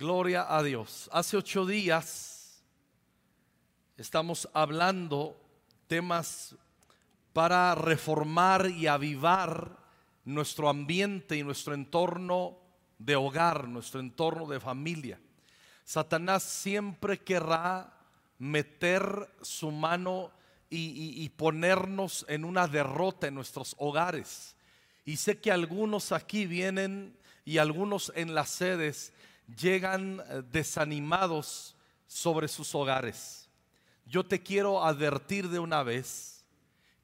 Gloria a Dios. Hace ocho días estamos hablando temas para reformar y avivar nuestro ambiente y nuestro entorno de hogar, nuestro entorno de familia. Satanás siempre querrá meter su mano y, ponernos en una derrota en nuestros hogares. Y sé que algunos aquí vienen y algunos en las sedes llegan eh, desanimados sobre sus hogares. Yo te quiero advertir de una vez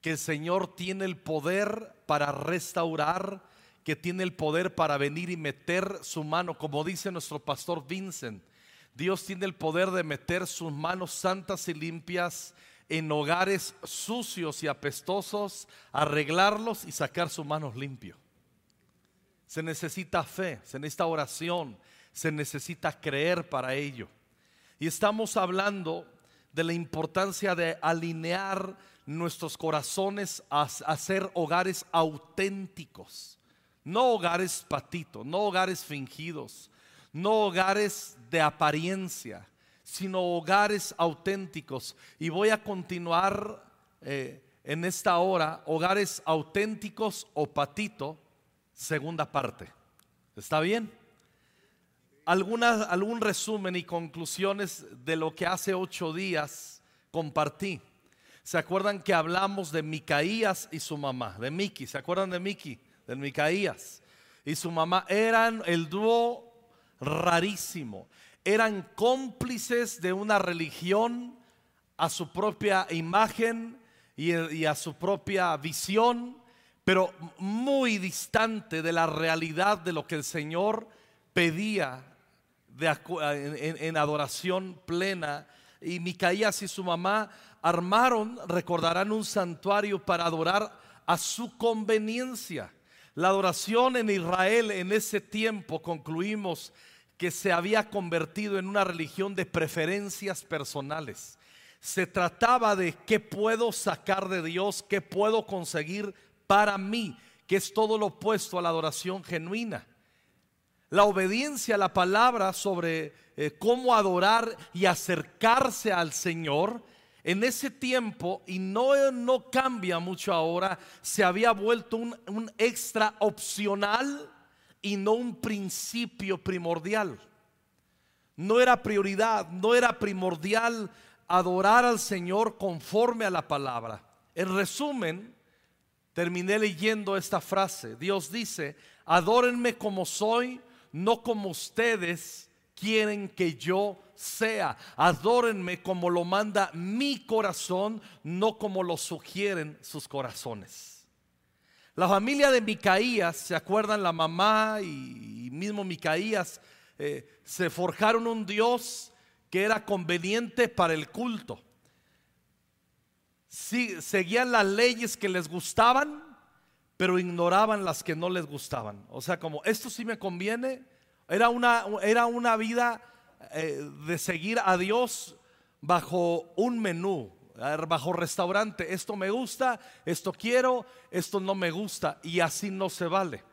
que el Señor tiene el poder para restaurar, que tiene el poder para venir y meter su mano, como dice nuestro pastor Vincent. Dios tiene el poder de meter sus manos santas y limpias en hogares sucios y apestosos, arreglarlos y sacar sus manos limpios. Se necesita fe, se necesita oración, se necesita creer para ello. Y estamos hablando de la importancia de alinear nuestros corazones a, ser hogares auténticos, no hogares patitos, no hogares fingidos, no hogares de apariencia, sino hogares auténticos. Y voy a continuar eh, en esta hora, hogares auténticos o patito, segunda parte. ¿Está bien? Algún resumen y conclusiones de lo que hace ocho días compartí. ¿Se acuerdan que hablamos de Micaías y su mamá? De Miki, ¿se acuerdan de Miki? De Micaías. Y su mamá eran el dúo rarísimo. Eran cómplices de una religión a su propia imagen y a su propia visión, pero muy distante de la realidad de lo que el Señor pedía en, adoración plena. Y Micaías y su mamá armaron, recordarán, un santuario para adorar a su conveniencia. La adoración en Israel en ese tiempo, concluimos, que se había convertido en una religión de preferencias personales. Se trataba de qué puedo sacar de Dios, qué puedo conseguir para mí, que es todo lo opuesto a la adoración genuina la obediencia a la palabra sobre eh, cómo adorar y acercarse al Señor, en ese tiempo, y no, no cambia mucho ahora, se había vuelto un, un extra opcional y no un principio primordial. No era prioridad, no era primordial adorar al Señor conforme a la palabra. En resumen, terminé leyendo esta frase. Dios dice, adórenme como soy no como ustedes quieren que yo sea. Adórenme como lo manda mi corazón, no como lo sugieren sus corazones. La familia de Micaías, ¿se acuerdan? La mamá y, mismo Micaías eh, se forjaron un Dios que era conveniente para el culto. seguían las leyes que les gustaban, pero ignoraban las que no les gustaban. O sea, como esto sí me conviene, era una, era una vida eh, de seguir a Dios bajo un menú, bajo restaurante. Esto me gusta, esto quiero, esto no me gusta y así no se vale.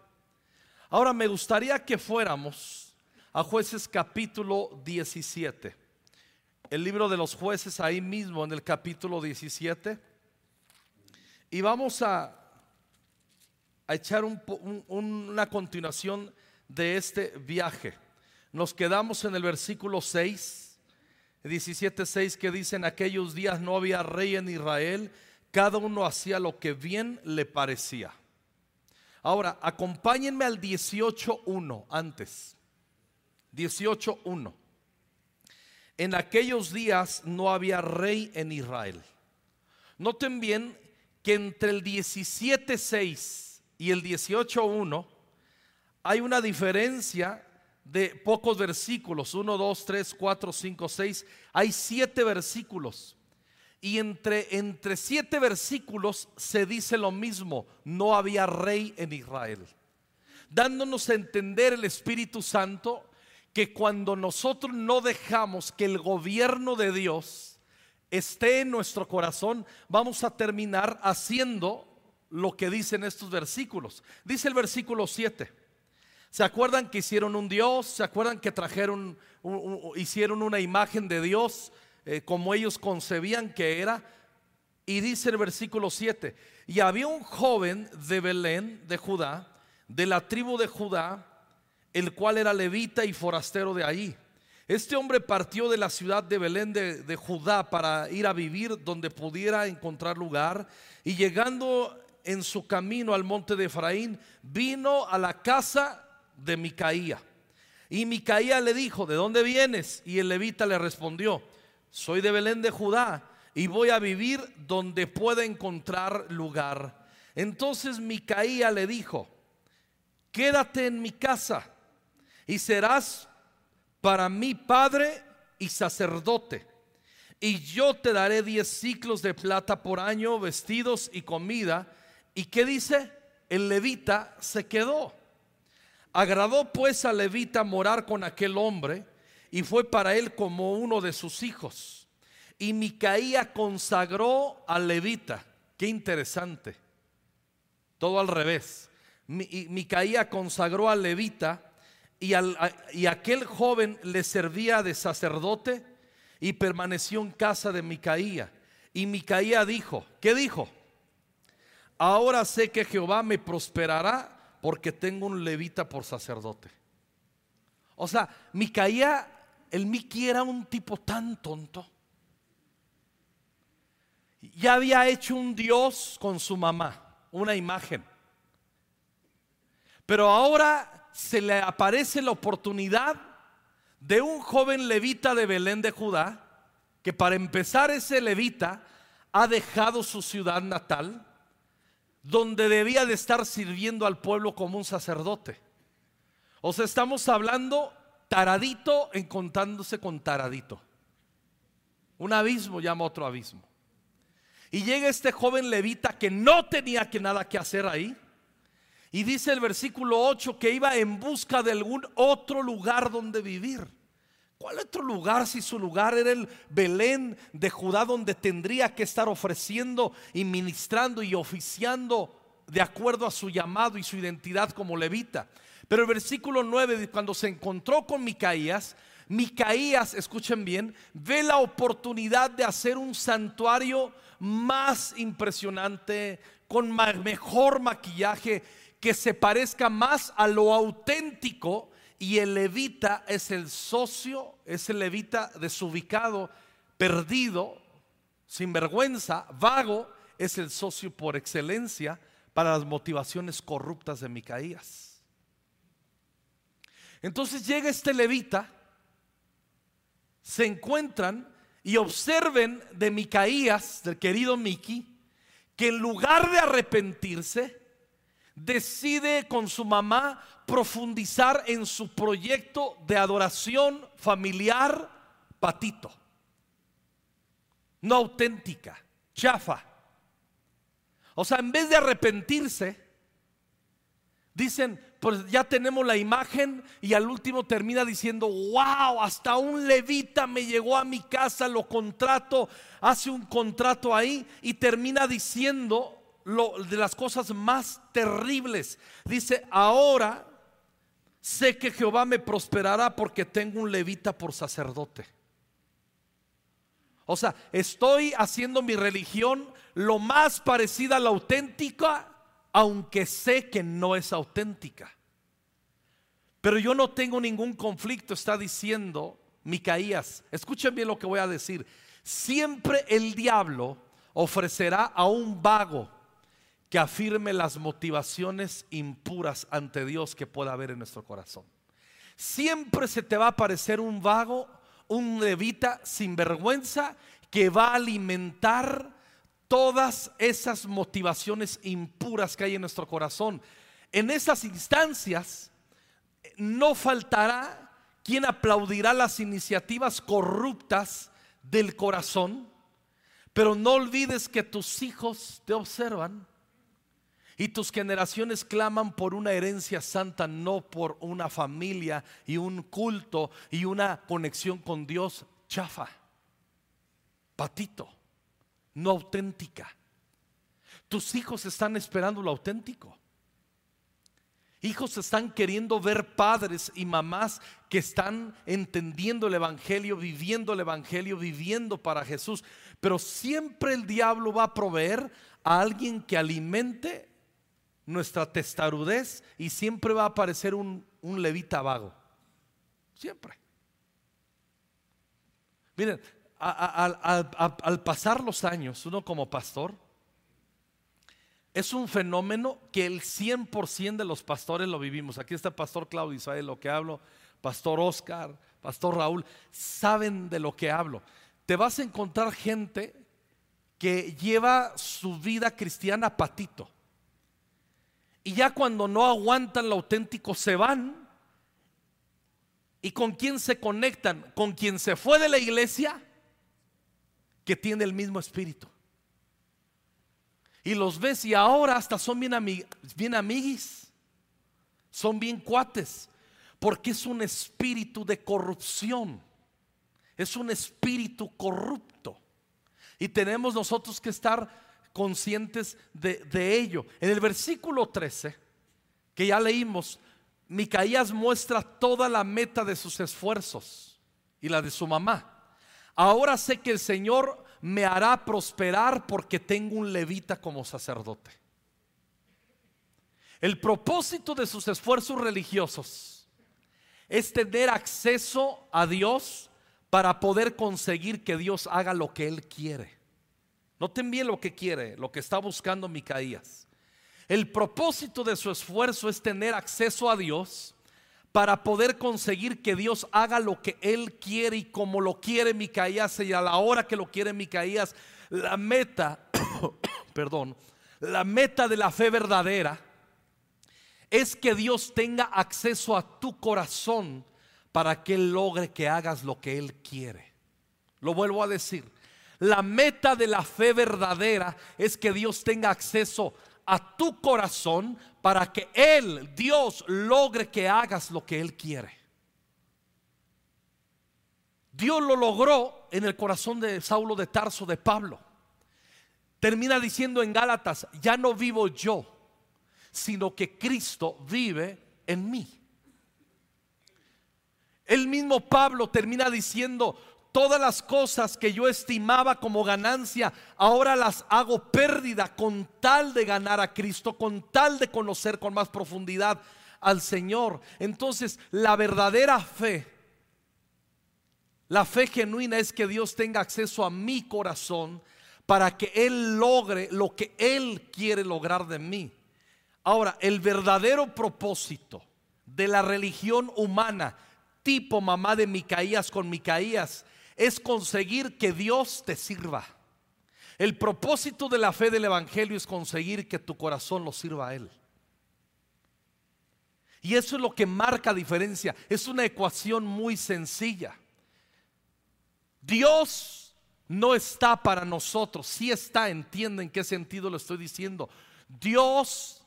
Ahora me gustaría que fuéramos a jueces capítulo 17. El libro de los jueces ahí mismo en el capítulo 17. Y vamos a a echar una continuación de este viaje. Nos quedamos en el versículo 6, 17, 6, que dice, en aquellos días no había rey en Israel, cada uno hacía lo que bien le parecía. Ahora, acompáñenme al 18.1 antes. 18.1. En aquellos días no había rey en Israel. Noten bien que entre el 17.6 y el 18.1 hay una diferencia de pocos versículos, 1, 2, 3, 4, 5, 6, hay siete versículos. Y entre, entre siete versículos se dice lo mismo, no había rey en Israel. Dándonos a entender el Espíritu Santo que cuando nosotros no dejamos que el gobierno de Dios esté en nuestro corazón, vamos a terminar haciendo lo que dicen estos versículos. Dice el versículo 7. ¿Se acuerdan que hicieron un Dios? ¿Se acuerdan que trajeron, hicieron una imagen de Dios eh, como ellos concebían que era? Y dice el versículo 7, y había un joven de Belén, de Judá, de la tribu de Judá, el cual era levita y forastero de allí. Este hombre partió de la ciudad de Belén de, de, Judá para ir a vivir donde pudiera encontrar lugar y llegando en su camino al monte de Efraín, vino a la casa de Micaía. Y Micaía le dijo, ¿de dónde vienes? Y el levita le respondió, soy de Belén de Judá y voy a vivir donde pueda encontrar lugar. Entonces Micaía le dijo, quédate en mi casa y serás para mí padre y sacerdote. Y yo te daré diez ciclos de plata por año, vestidos y comida. ¿Y qué dice? El levita se quedó. Agradó pues a Levita morar con aquel hombre y fue para él como uno de sus hijos. Y Micaía consagró a Levita. Qué interesante. Todo al revés. Micaía consagró a Levita y, y aquel joven le servía de sacerdote y permaneció en casa de Micaía. Y Micaía dijo, ¿qué dijo? Ahora sé que Jehová me prosperará porque tengo un levita por sacerdote. O sea, Micaía, el Miki era un tipo tan tonto. Ya había hecho un Dios con su mamá, una imagen. Pero ahora se le aparece la oportunidad de un joven levita de Belén de Judá, que para empezar ese levita ha dejado su ciudad natal, donde debía de estar sirviendo al pueblo como un sacerdote. O sea, estamos hablando taradito encontrándose con taradito. Un abismo llama otro abismo. Y llega este joven levita que no tenía que nada que hacer ahí. Y dice el versículo 8 que iba en busca de algún otro lugar donde vivir. ¿Cuál otro lugar si su lugar era el Belén de Judá donde tendría que estar ofreciendo y ministrando y oficiando de acuerdo a su llamado y su identidad como levita? Pero el versículo 9, cuando se encontró con Micaías, Micaías, escuchen bien, ve la oportunidad de hacer un santuario más impresionante, con mejor maquillaje, que se parezca más a lo auténtico y el levita es el socio, es el levita desubicado, perdido, sin vergüenza, vago, es el socio por excelencia para las motivaciones corruptas de Micaías. Entonces llega este levita, se encuentran y observen de Micaías, del querido Miki, que en lugar de arrepentirse, decide con su mamá profundizar en su proyecto de adoración familiar patito. No auténtica, chafa. O sea, en vez de arrepentirse, dicen, pues ya tenemos la imagen y al último termina diciendo, wow, hasta un levita me llegó a mi casa, lo contrato, hace un contrato ahí y termina diciendo de las cosas más terribles. Dice, ahora sé que Jehová me prosperará porque tengo un levita por sacerdote. O sea, estoy haciendo mi religión lo más parecida a la auténtica, aunque sé que no es auténtica. Pero yo no tengo ningún conflicto, está diciendo Micaías. Escuchen bien lo que voy a decir. Siempre el diablo ofrecerá a un vago que afirme las motivaciones impuras ante Dios que pueda haber en nuestro corazón. Siempre se te va a aparecer un vago, un levita sin vergüenza que va a alimentar todas esas motivaciones impuras que hay en nuestro corazón. En esas instancias no faltará quien aplaudirá las iniciativas corruptas del corazón, pero no olvides que tus hijos te observan y tus generaciones claman por una herencia santa, no por una familia y un culto y una conexión con Dios chafa, patito, no auténtica. Tus hijos están esperando lo auténtico. Hijos están queriendo ver padres y mamás que están entendiendo el Evangelio, viviendo el Evangelio, viviendo para Jesús. Pero siempre el diablo va a proveer a alguien que alimente nuestra testarudez y siempre va a aparecer un, levita vago. Siempre. Miren, al pasar los años, uno como pastor, es un fenómeno que el 100% de los pastores lo vivimos. Aquí está el pastor Claudio, sabe lo que hablo. Pastor Oscar, pastor Raúl, saben de lo que hablo. Te vas a encontrar gente que lleva su vida cristiana patito. Y ya cuando no aguantan lo auténtico se van. ¿Y con quién se conectan? Con quien se fue de la iglesia que tiene el mismo espíritu. Y los ves y ahora hasta son bien, bien amiguis. Son bien cuates. Porque es un espíritu de corrupción. Es un espíritu corrupto. Y tenemos nosotros que estar conscientes de, de ello. En el versículo 13, que ya leímos, Micaías muestra toda la meta de sus esfuerzos y la de su mamá. Ahora sé que el Señor me hará prosperar porque tengo un levita como sacerdote. El propósito de sus esfuerzos religiosos es tener acceso a Dios para poder conseguir que Dios haga lo que Él quiere. No te lo que quiere, lo que está buscando Micaías. El propósito de su esfuerzo es tener acceso a Dios para poder conseguir que Dios haga lo que Él quiere y como lo quiere Micaías y a la hora que lo quiere Micaías, la meta, perdón, la meta de la fe verdadera es que Dios tenga acceso a tu corazón para que Él logre que hagas lo que Él quiere. Lo vuelvo a decir. La meta de la fe verdadera es que Dios tenga acceso a tu corazón para que Él, Dios, logre que hagas lo que Él quiere. Dios lo logró en el corazón de Saulo de Tarso, de Pablo. Termina diciendo en Gálatas, ya no vivo yo, sino que Cristo vive en mí. El mismo Pablo termina diciendo, todas las cosas que yo estimaba como ganancia, ahora las hago pérdida con tal de ganar a Cristo, con tal de conocer con más profundidad al Señor. Entonces, la verdadera fe, la fe genuina es que Dios tenga acceso a mi corazón para que Él logre lo que Él quiere lograr de mí. Ahora, el verdadero propósito de la religión humana, tipo mamá de Micaías con Micaías, es conseguir que Dios te sirva. El propósito de la fe del Evangelio es conseguir que tu corazón lo sirva a Él. Y eso es lo que marca diferencia. Es una ecuación muy sencilla. Dios no está para nosotros. Si está, entienden qué sentido lo estoy diciendo. Dios,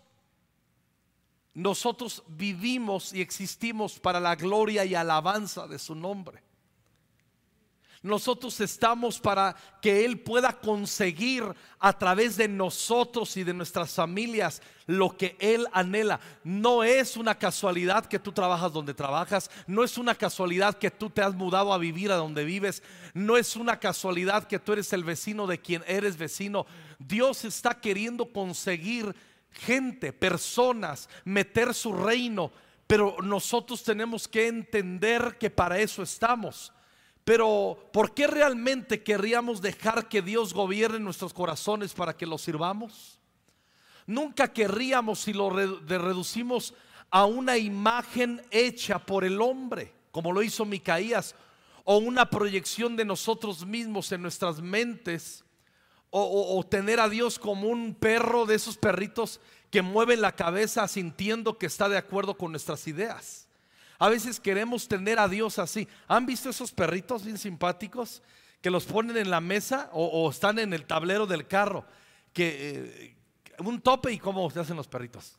nosotros vivimos y existimos para la gloria y alabanza de su nombre. Nosotros estamos para que Él pueda conseguir a través de nosotros y de nuestras familias lo que Él anhela. No es una casualidad que tú trabajas donde trabajas, no es una casualidad que tú te has mudado a vivir a donde vives, no es una casualidad que tú eres el vecino de quien eres vecino. Dios está queriendo conseguir gente, personas, meter su reino, pero nosotros tenemos que entender que para eso estamos. Pero ¿por qué realmente querríamos dejar que Dios gobierne nuestros corazones para que lo sirvamos? Nunca querríamos si lo reducimos a una imagen hecha por el hombre, como lo hizo Micaías, o una proyección de nosotros mismos en nuestras mentes, o, o tener a Dios como un perro de esos perritos que mueven la cabeza sintiendo que está de acuerdo con nuestras ideas. A veces queremos tener a Dios así. ¿Han visto esos perritos bien simpáticos que los ponen en la mesa o, están en el tablero del carro? Que eh, un tope y cómo se hacen los perritos.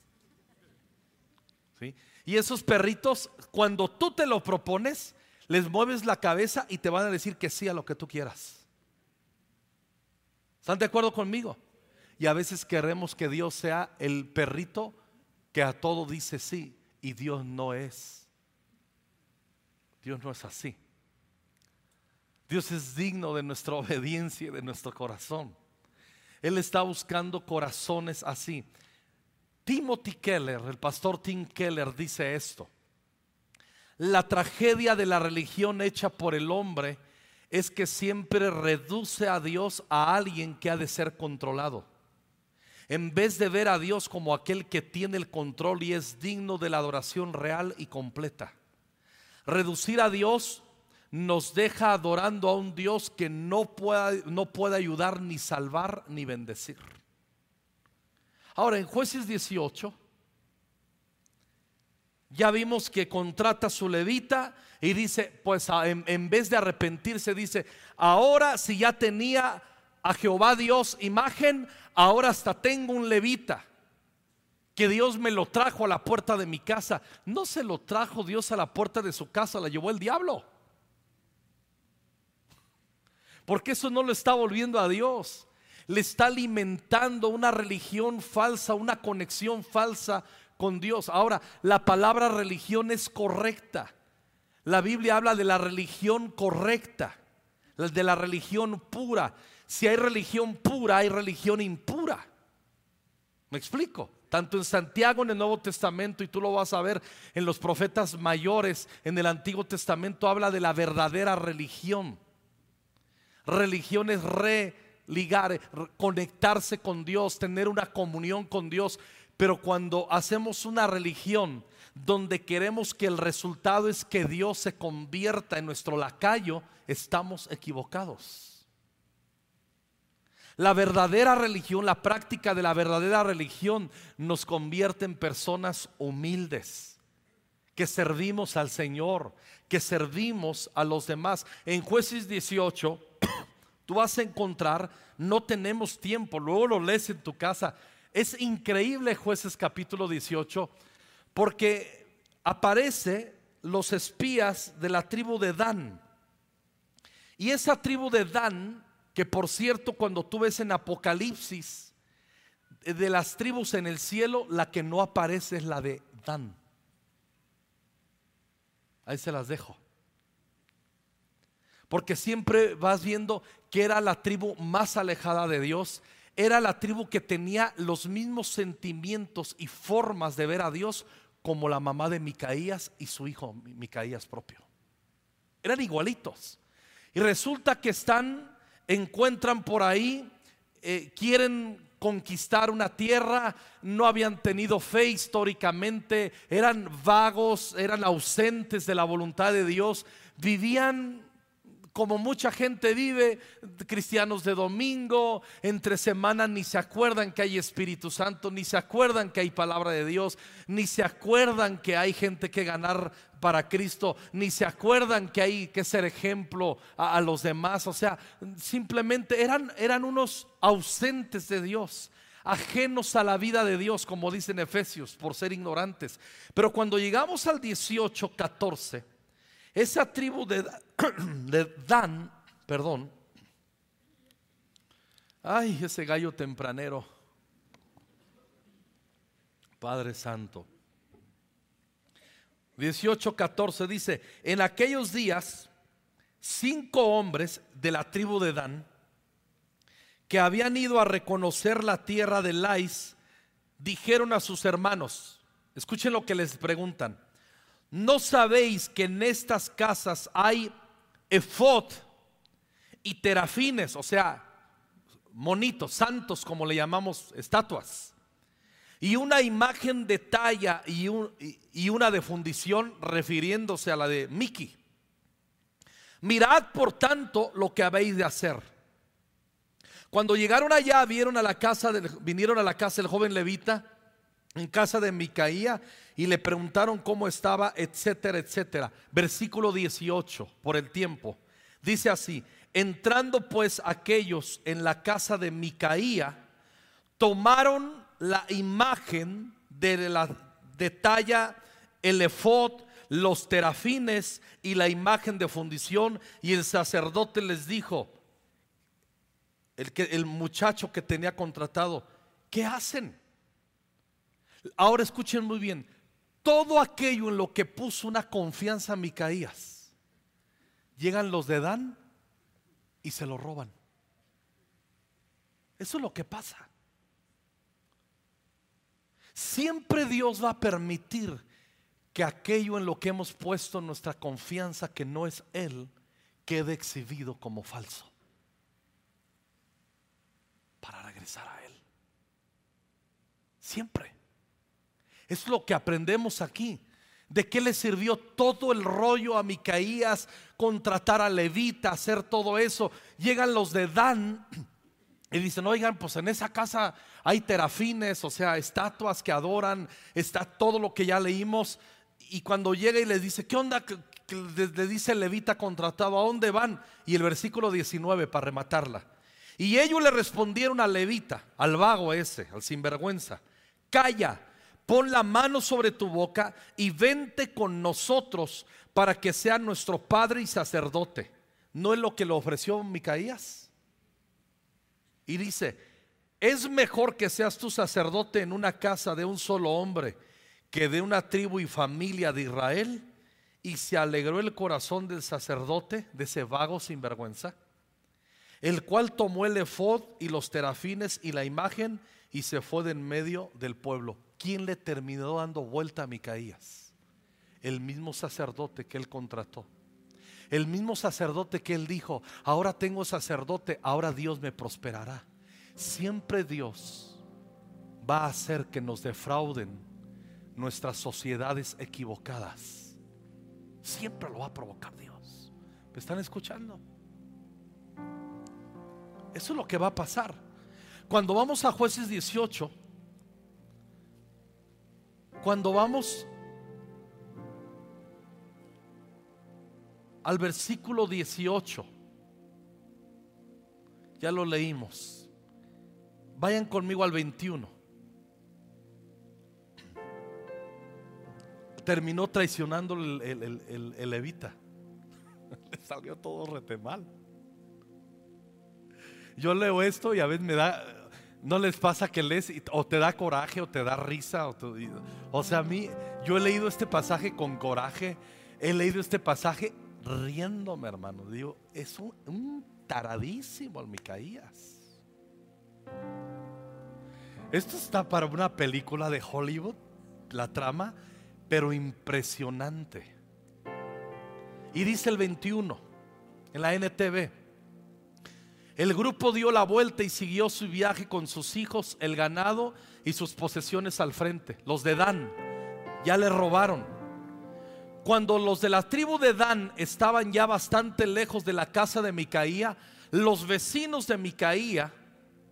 ¿Sí? Y esos perritos, cuando tú te lo propones, les mueves la cabeza y te van a decir que sí a lo que tú quieras. ¿Están de acuerdo conmigo? Y a veces queremos que Dios sea el perrito que a todo dice sí y Dios no es. Dios no es así. Dios es digno de nuestra obediencia y de nuestro corazón. Él está buscando corazones así. Timothy Keller, el pastor Tim Keller, dice esto. La tragedia de la religión hecha por el hombre es que siempre reduce a Dios a alguien que ha de ser controlado. En vez de ver a Dios como aquel que tiene el control y es digno de la adoración real y completa. Reducir a Dios nos deja adorando a un Dios que no puede, no puede ayudar ni salvar ni bendecir. Ahora, en jueces 18, ya vimos que contrata su levita y dice, pues en, vez de arrepentirse, dice, ahora si ya tenía a Jehová Dios imagen, ahora hasta tengo un levita que Dios me lo trajo a la puerta de mi casa. No se lo trajo Dios a la puerta de su casa, la llevó el diablo. Porque eso no lo está volviendo a Dios. Le está alimentando una religión falsa, una conexión falsa con Dios. Ahora, la palabra religión es correcta. La Biblia habla de la religión correcta, de la religión pura. Si hay religión pura, hay religión impura. ¿Me explico? Tanto en Santiago en el Nuevo Testamento y tú lo vas a ver en los profetas mayores en el Antiguo Testamento habla de la verdadera religión. Religión es religar, conectarse con Dios, tener una comunión con Dios. Pero cuando hacemos una religión donde queremos que el resultado es que Dios se convierta en nuestro lacayo, estamos equivocados. La verdadera religión, la práctica de la verdadera religión nos convierte en personas humildes, que servimos al Señor, que servimos a los demás. En jueces 18 tú vas a encontrar, no tenemos tiempo, luego lo lees en tu casa. Es increíble jueces capítulo 18, porque aparece los espías de la tribu de Dan. Y esa tribu de Dan, que por cierto cuando tú ves en Apocalipsis, de las tribus en el cielo, la que no aparece es la de Dan. Ahí se las dejo. Porque siempre vas viendo que era la tribu más alejada de Dios, era la tribu que tenía los mismos sentimientos y formas de ver a Dios como la mamá de Micaías y su hijo Micaías propio. Eran igualitos. Y resulta que están, encuentran por ahí, eh, quieren conquistar una tierra, no habían tenido fe históricamente, eran vagos, eran ausentes de la voluntad de Dios, vivían como mucha gente vive, cristianos de domingo, entre semana ni se acuerdan que hay Espíritu Santo, ni se acuerdan que hay palabra de Dios, ni se acuerdan que hay gente que ganar para Cristo, ni se acuerdan que hay que ser ejemplo a, los demás. O sea, simplemente eran, eran unos ausentes de Dios ajenos a la vida de Dios, como dicen Efesios, por ser ignorantes. Pero cuando llegamos al 18, 14, esa tribu de, Dan, perdón, ay, ese gallo tempranero, Padre Santo. 18:14 dice, en aquellos días, cinco hombres de la tribu de Dan, que habían ido a reconocer la tierra de Lais, dijeron a sus hermanos, escuchen lo que les preguntan, ¿No sabéis que en estas casas hay efod y terafines, o sea, monitos, santos como le llamamos, estatuas? Y una imagen de talla y, una de fundición refiriéndose a la de Miki. Mirad por tanto lo que habéis de hacer. Cuando llegaron allá, vieron a la casa vinieron a la casa del joven levita en casa de Micaía y le preguntaron cómo estaba, etcétera, etcétera. Versículo 18, por el tiempo. Dice así, entrando pues aquellos en la casa de Micaía, tomaron la imagen de la de talla, el efod, los terafines y la imagen de fundición y el sacerdote les dijo, el, que, el muchacho que tenía contratado, ¿qué hacen? Ahora escuchen muy bien, todo aquello en lo que puso una confianza Micaías, llegan los de Dan y se lo roban. Eso es lo que pasa. Siempre Dios va a permitir que aquello en lo que hemos puesto nuestra confianza, que no es Él, quede exhibido como falso. Para regresar a Él. Siempre. Es lo que aprendemos aquí. ¿De qué le sirvió todo el rollo a Micaías contratar a Levita, hacer todo eso? Llegan los de Dan y dicen, oigan, pues en esa casa hay terafines, o sea, estatuas que adoran, está todo lo que ya leímos. Y cuando llega y le dice, ¿qué onda? Le dice levita contratado, ¿a dónde van? Y el versículo 19 para rematarla. Y ellos le respondieron al levita, al vago ese, al sinvergüenza, calla pon la mano sobre tu boca y vente con nosotros para que sea nuestro padre y sacerdote. ¿No es lo que le ofreció Micaías? Y dice, es mejor que seas tu sacerdote en una casa de un solo hombre que de una tribu y familia de Israel. Y se alegró el corazón del sacerdote, de ese vago sinvergüenza, el cual tomó el efod y los terafines y la imagen y se fue de en medio del pueblo. ¿Quién le terminó dando vuelta a Micaías? El mismo sacerdote que él contrató. El mismo sacerdote que él dijo, ahora tengo sacerdote, ahora Dios me prosperará. Siempre Dios va a hacer que nos defrauden nuestras sociedades equivocadas. Siempre lo va a provocar Dios. ¿Me están escuchando? Eso es lo que va a pasar. Cuando vamos a jueces 18, cuando vamos al versículo 18, ya lo leímos. Vayan conmigo al 21. Terminó traicionando el, levita. Le salió todo retemal. Yo leo esto y a veces me da, ¿No les pasa que lees o te da coraje o te da risa? O, sea, a mí, yo he leído este pasaje con coraje, he leído este pasaje riéndome, hermano. Digo, es un, taradísimo el Micaías. Esto está para una película de Hollywood, la trama, pero impresionante. Y dice el 21 en la NTV. El grupo dio la vuelta y siguió su viaje con sus hijos, el ganado y sus posesiones al frente. Los de Dan ya le robaron. Cuando los de la tribu de Dan estaban ya bastante lejos de la casa de Micaía, los vecinos de Micaía,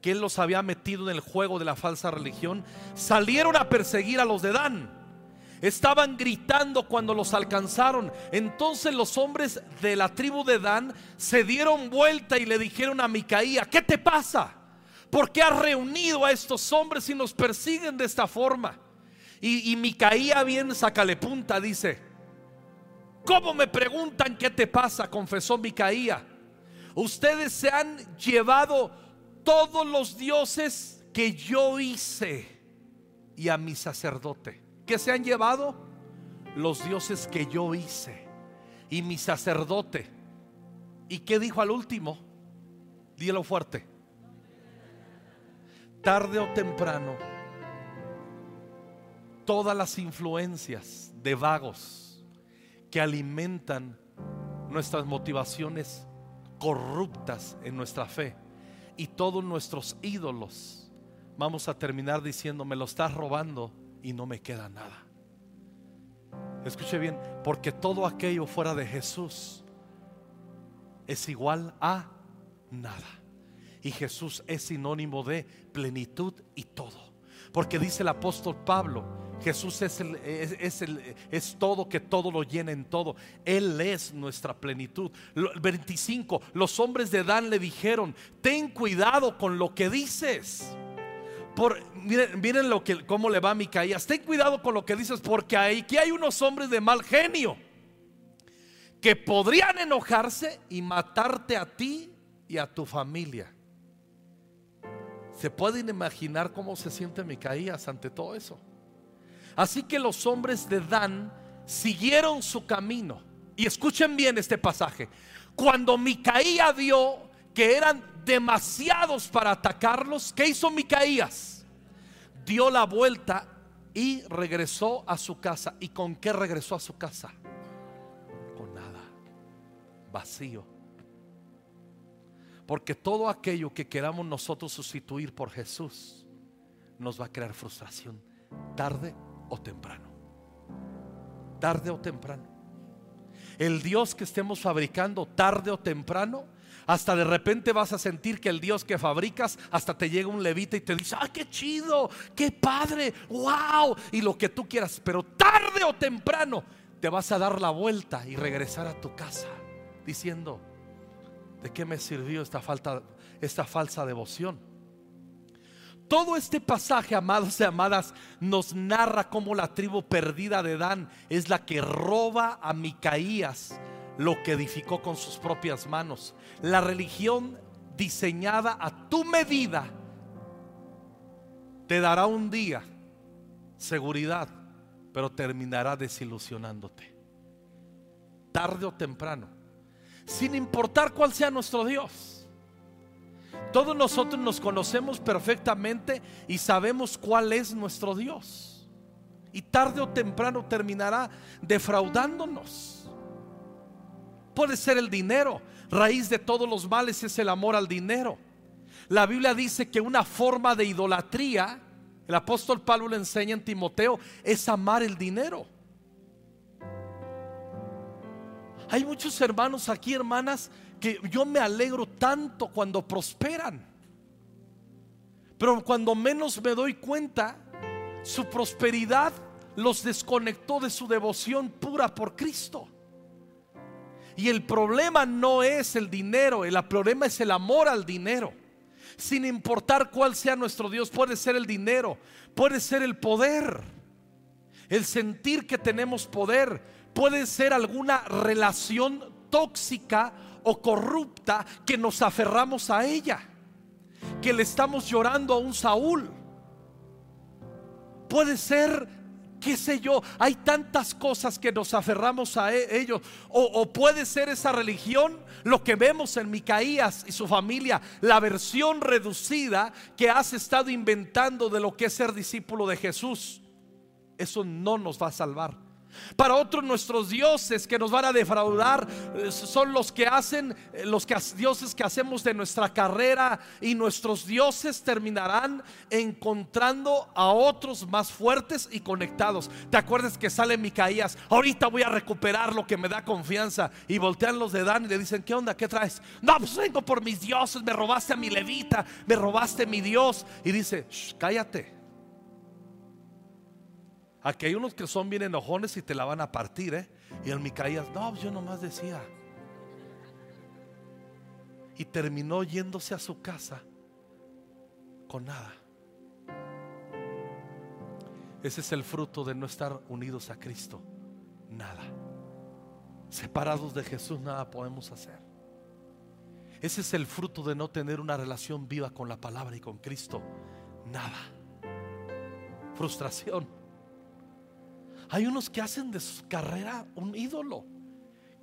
que él los había metido en el juego de la falsa religión, salieron a perseguir a los de Dan Estaban gritando cuando los alcanzaron. Entonces los hombres de la tribu de Dan se dieron vuelta y le dijeron a Micaía, ¿qué te pasa? ¿Por qué has reunido a estos hombres y nos persiguen de esta forma? Y, Micaía bien sacale punta, dice, ¿cómo me preguntan qué te pasa? Confesó Micaía. Ustedes se han llevado todos los dioses que yo hice y a mi sacerdote que se han llevado? Los dioses que yo hice y mi sacerdote. ¿Y qué dijo al último? Díelo fuerte. Tarde o temprano, todas las influencias de vagos que alimentan nuestras motivaciones corruptas en nuestra fe y todos nuestros ídolos, vamos a terminar diciendo, me lo estás robando y no me queda nada. Escuche bien, porque todo aquello fuera de Jesús es igual a nada. Y Jesús es sinónimo de plenitud y todo. Porque dice el apóstol Pablo, Jesús es, el, es, el, es, todo que todo lo llena en todo. Él es nuestra plenitud. 25. Los hombres de Dan le dijeron, ten cuidado con lo que dices miren, lo que, cómo le va a Micaías. Ten cuidado con lo que dices, porque aquí hay unos hombres de mal genio que podrían enojarse y matarte a ti y a tu familia. ¿Se pueden imaginar cómo se siente Micaías ante todo eso? Así que los hombres de Dan siguieron su camino. Y escuchen bien este pasaje. Cuando Micaía vio que eran demasiados para atacarlos, ¿qué hizo Micaías? Dio la vuelta y regresó a su casa. ¿Y con qué regresó a su casa? Con nada, vacío. Porque todo aquello que queramos nosotros sustituir por Jesús nos va a crear frustración tarde o temprano. Tarde o temprano. El Dios que estemos fabricando tarde o temprano, hasta de repente vas a sentir que el Dios que fabricas, hasta te llega un levita y te dice, ah, qué chido, qué padre, wow, y lo que tú quieras, pero tarde o temprano te vas a dar la vuelta y regresar a tu casa diciendo, ¿de qué me sirvió esta, falta, esta falsa devoción? Todo este pasaje, amados y amadas, nos narra cómo la tribu perdida de Dan es la que roba a Micaías lo que edificó con sus propias manos. La religión diseñada a tu medida te dará un día seguridad, pero terminará desilusionándote. Tarde o temprano, sin importar cuál sea nuestro Dios. Todos nosotros nos conocemos perfectamente y sabemos cuál es nuestro Dios. Y tarde o temprano terminará defraudándonos. Puede ser el dinero. Raíz de todos los males es el amor al dinero. La Biblia dice que una forma de idolatría, el apóstol Pablo le enseña en Timoteo, es amar el dinero. Hay muchos hermanos aquí, hermanas, que yo me alegro tanto cuando prosperan. Pero cuando menos me doy cuenta, su prosperidad los desconectó de su devoción pura por Cristo. Y el problema no es el dinero, el problema es el amor al dinero. Sin importar cuál sea nuestro Dios, puede ser el dinero, puede ser el poder, el sentir que tenemos poder, puede ser alguna relación tóxica o corrupta que nos aferramos a ella, que le estamos llorando a un Saúl. Puede ser, qué sé yo, hay tantas cosas que nos aferramos a e-, ellos. O, o puede ser esa religión, lo que vemos en Micaías y su familia, la versión reducida que has estado inventando de lo que es ser discípulo de Jesús. Eso no nos va a salvar. Para otros nuestros dioses que nos van a defraudar eh, son los que hacen, eh, los que, dioses que hacemos de nuestra carrera y nuestros dioses terminarán encontrando a otros más fuertes y conectados. ¿Te acuerdas que sale Micaías? Ahorita voy a recuperar lo que me da confianza y voltean los de Dan y le dicen, ¿qué onda? ¿Qué traes? No, pues vengo por mis dioses, me robaste a mi levita, me robaste mi Dios. Y dice, cállate Aquí hay unos que son bien enojones y te la van a partir, ¿eh? Y el Micaías, no, pues yo nomás decía. Y terminó yéndose a su casa con nada. Ese es el fruto de no estar unidos a Cristo. Nada. Separados de Jesús nada podemos hacer. Ese es el fruto de no tener una relación viva con la palabra y con Cristo. Nada. Frustración. Hay unos que hacen de su carrera un ídolo.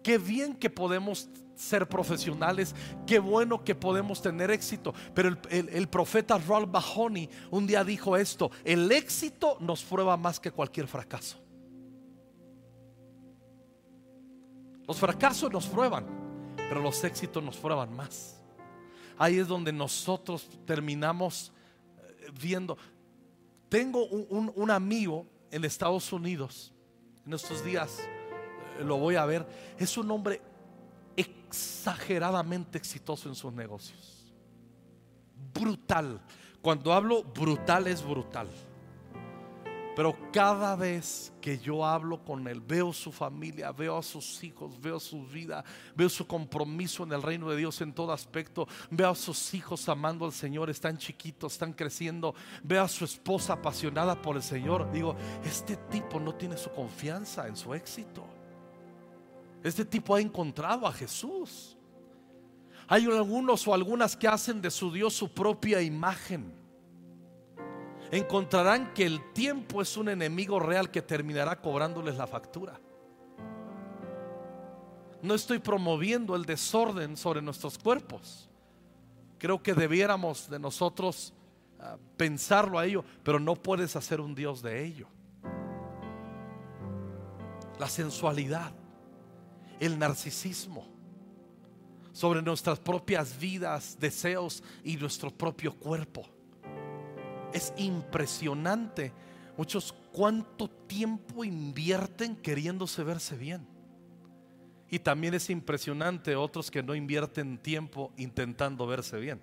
Qué bien que podemos ser profesionales, qué bueno que podemos tener éxito. Pero el, profeta Ralph Mahoney un día dijo esto, el éxito nos prueba más que cualquier fracaso. Los fracasos nos prueban, pero los éxitos nos prueban más. Ahí es donde nosotros terminamos eh, viendo. Tengo un amigo en Estados Unidos, en estos días eh, lo voy a ver, es un hombre exageradamente exitoso en sus negocios. Brutal. Cuando hablo brutal es brutal. Pero cada vez que yo hablo con él, veo su familia, veo a sus hijos, veo su vida, veo su compromiso en el reino de Dios en todo aspecto, veo a sus hijos amando al Señor, están chiquitos, están creciendo, veo a su esposa apasionada por el Señor. Digo, este tipo no tiene su confianza en su éxito. Este tipo ha encontrado a Jesús. Hay algunos o algunas que hacen de su Dios su propia imagen encontrarán que el tiempo es un enemigo real que terminará cobrándoles la factura. No estoy promoviendo el desorden sobre nuestros cuerpos. Creo que debiéramos de nosotros ah, pensarlo a ello, pero no puedes hacer un Dios de ello. La sensualidad, el narcisismo, sobre nuestras propias vidas, deseos y nuestro propio cuerpo. Es impresionante. Muchos cuánto tiempo invierten queriéndose verse bien. Y también es impresionante otros que no invierten tiempo intentando verse bien.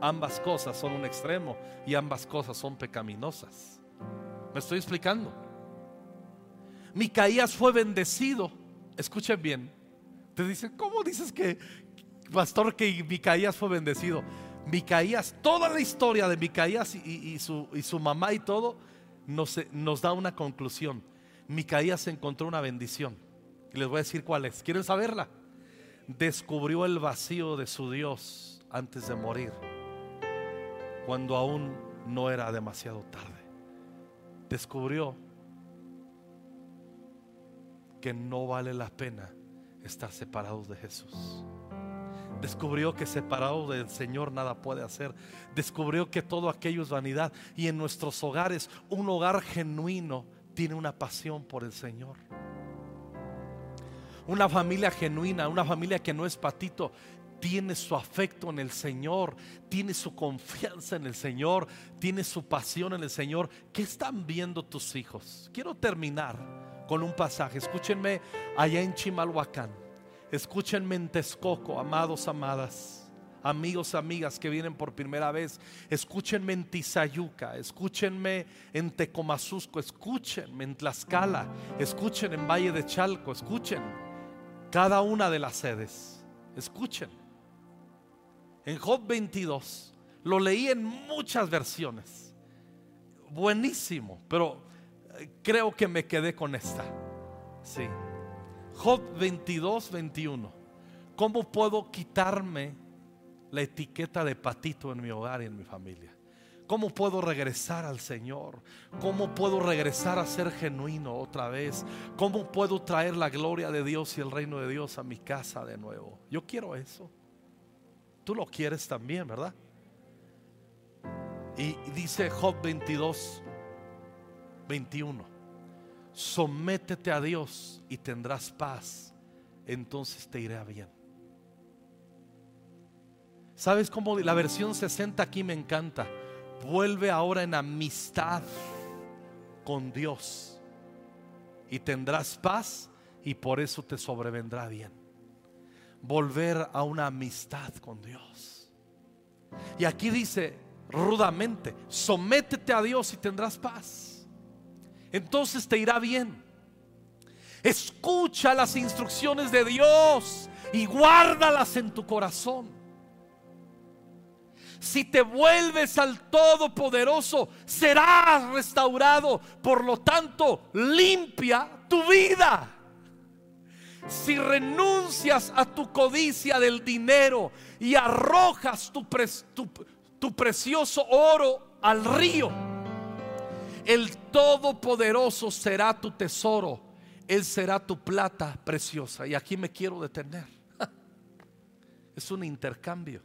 Ambas cosas son un extremo y ambas cosas son pecaminosas. ¿Me estoy explicando? Micaías fue bendecido. Escuchen bien. Te dicen, ¿cómo dices que, pastor, que Micaías fue bendecido? Micaías, toda la historia de Micaías y, su, y su, mamá y todo, nos, nos da una conclusión. Micaías encontró una bendición. Y les voy a decir cuál es. ¿Quieren saberla? Descubrió el vacío de su Dios antes de morir, cuando aún no era demasiado tarde. Descubrió que no vale la pena estar separados de Jesús. Descubrió que separado del Señor nada puede hacer. Descubrió que todo aquello es vanidad. Y en nuestros hogares, un hogar genuino tiene una pasión por el Señor. Una familia genuina, una familia que no es patito, tiene su afecto en el Señor, tiene su confianza en el Señor, tiene su pasión en el Señor. ¿Qué están viendo tus hijos? Quiero terminar con un pasaje. Escúchenme allá en Chimalhuacán. Escúchenme en Texcoco, amados, amadas. Amigos, amigas que vienen por primera vez, escúchenme en Tizayuca, escúchenme en Tecomazusco, escúchenme en Tlaxcala, escuchen en Valle de Chalco, escuchen cada una de las sedes. Escuchen. En Job 22 lo leí en muchas versiones. Buenísimo, pero eh, creo que me quedé con esta. Sí. Job 22, 21. ¿Cómo puedo quitarme la etiqueta de patito en mi hogar y en mi familia? ¿Cómo puedo regresar al Señor? ¿Cómo puedo regresar a ser genuino otra vez? ¿Cómo puedo traer la gloria de Dios y el reino de Dios a mi casa de nuevo? Yo quiero eso. Tú lo quieres también, ¿verdad? Y dice Job 22, 21, sométete a Dios y tendrás paz, entonces te irá bien. ¿Sabes cómo la versión 60 aquí me encanta? Vuelve ahora en amistad con Dios y tendrás paz y por eso te sobrevendrá bien. Volver a una amistad con Dios. Y aquí dice rudamente, sométete a Dios y tendrás paz. Entonces te irá bien. Escucha las instrucciones de Dios y guárdalas en tu corazón si te vuelves al Todopoderoso, serás restaurado. Por lo tanto, limpia tu vida. Si renuncias a tu codicia del dinero y arrojas tu, tu precioso oro al río, el Todopoderoso será tu tesoro. Él será tu plata preciosa. Y aquí me quiero detener. Es un intercambio.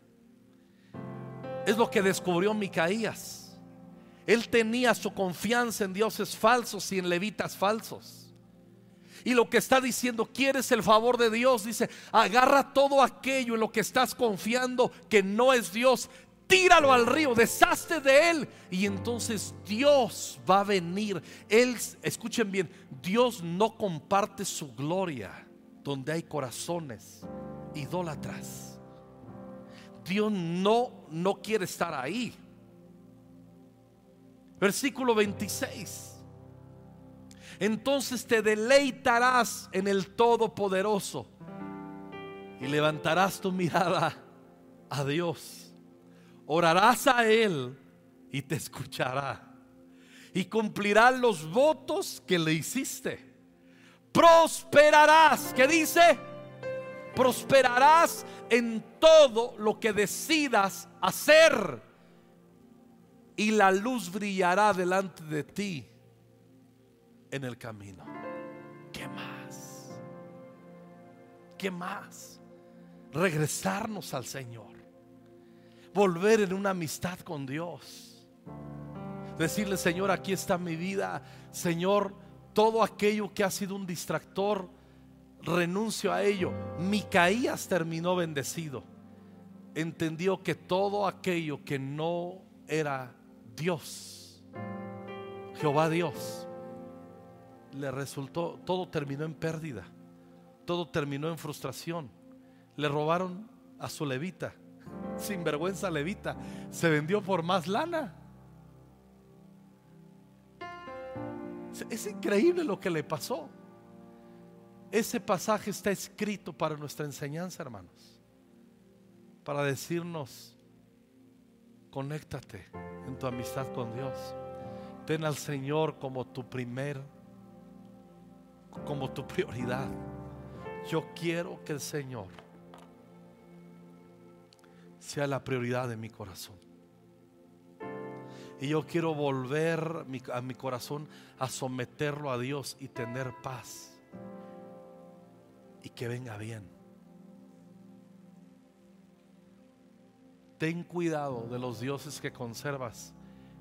Es lo que descubrió Micaías. Él tenía su confianza en dioses falsos y en levitas falsos. Y lo que está diciendo, quieres el favor de Dios, dice, agarra todo aquello en lo que estás confiando que no es Dios, tíralo al río, deshazte de él. Y entonces Dios va a venir. Él, escuchen bien, Dios no comparte su gloria donde hay corazones idólatras. Dios no, no quiere estar ahí. Versículo 26. Entonces te deleitarás en el Todopoderoso y levantarás tu mirada a Dios. Orarás a Él y te escuchará. Y cumplirás los votos que le hiciste. Prosperarás. ¿Qué dice? prosperarás en todo lo que decidas hacer. y la luz brillará delante de ti en el camino. ¿Qué más? ¿Qué más? Regresarnos al Señor. Volver en una amistad con Dios. Decirle, Señor, aquí está mi vida. Señor, todo aquello que ha sido un distractor, renuncio a ello. Micaías terminó bendecido. Entendió que todo aquello que no era Dios, Jehová Dios, le resultó, todo terminó en pérdida, todo terminó en frustración. Le robaron a su levita, sin vergüenza levita, se vendió por más lana. Es increíble lo que le pasó. Ese pasaje está escrito para nuestra enseñanza, hermanos. Para decirnos, conéctate en tu amistad con Dios. Ten al Señor como tu primer, como tu prioridad. Yo quiero que el Señor sea la prioridad de mi corazón. Y yo quiero volver a mi corazón a someterlo a Dios y tener paz. Y que venga bien. Ten cuidado de los dioses que conservas,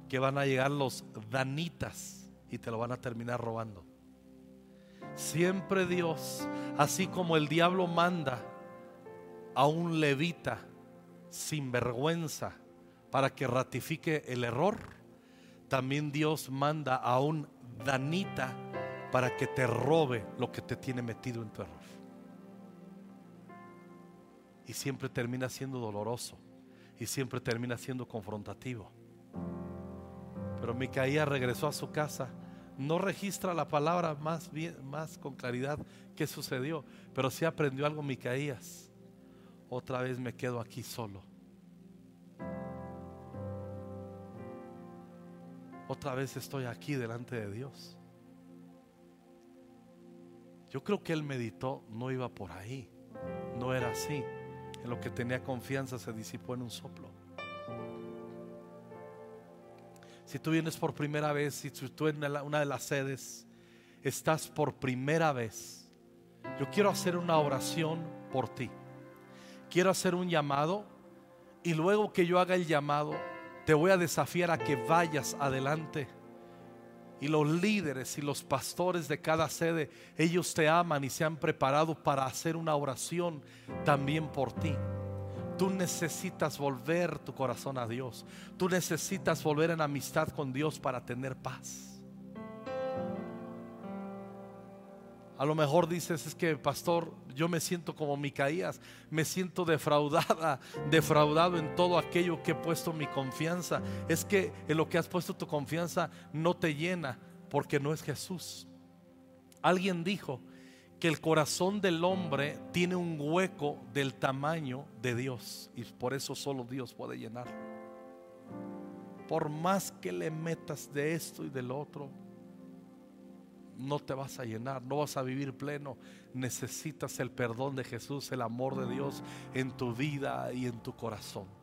que van a llegar los danitas y te lo van a terminar robando. Siempre Dios, así como el diablo manda a un levita sin vergüenza para que ratifique el error, también Dios manda a un danita para que te robe lo que te tiene metido en tu error. Y siempre termina siendo doloroso y siempre termina siendo confrontativo. Pero Micaía regresó a su casa. No registra la palabra más, bien, más con claridad qué sucedió, pero sí aprendió algo Micaías. Otra vez me quedo aquí solo otra vez estoy aquí delante de Dios. Yo creo que él meditó, no iba por ahí, no era así. En lo que tenía confianza se disipó en un soplo. Si tú vienes por primera vez, si tú en una de las sedes estás por primera vez, yo quiero hacer una oración por ti. Quiero hacer un llamado y luego que yo haga el llamado, te voy a desafiar a que vayas adelante. Y los líderes y los pastores de cada sede, ellos te aman y se han preparado para hacer una oración también por ti. Tú necesitas volver tu corazón a Dios. Tú necesitas volver en amistad con Dios para tener paz. A lo mejor dices, es que pastor, yo me siento como Micaías, me siento defraudada, defraudado en todo aquello que he puesto mi confianza. Es que en lo que has puesto tu confianza no te llena porque no es Jesús. Alguien dijo que el corazón del hombre tiene un hueco del tamaño de Dios y por eso solo Dios puede llenar. Por más que le metas de esto y del otro, no te vas a llenar, no vas a vivir pleno. Necesitas el perdón de Jesús, el amor de Dios en tu vida y en tu corazón.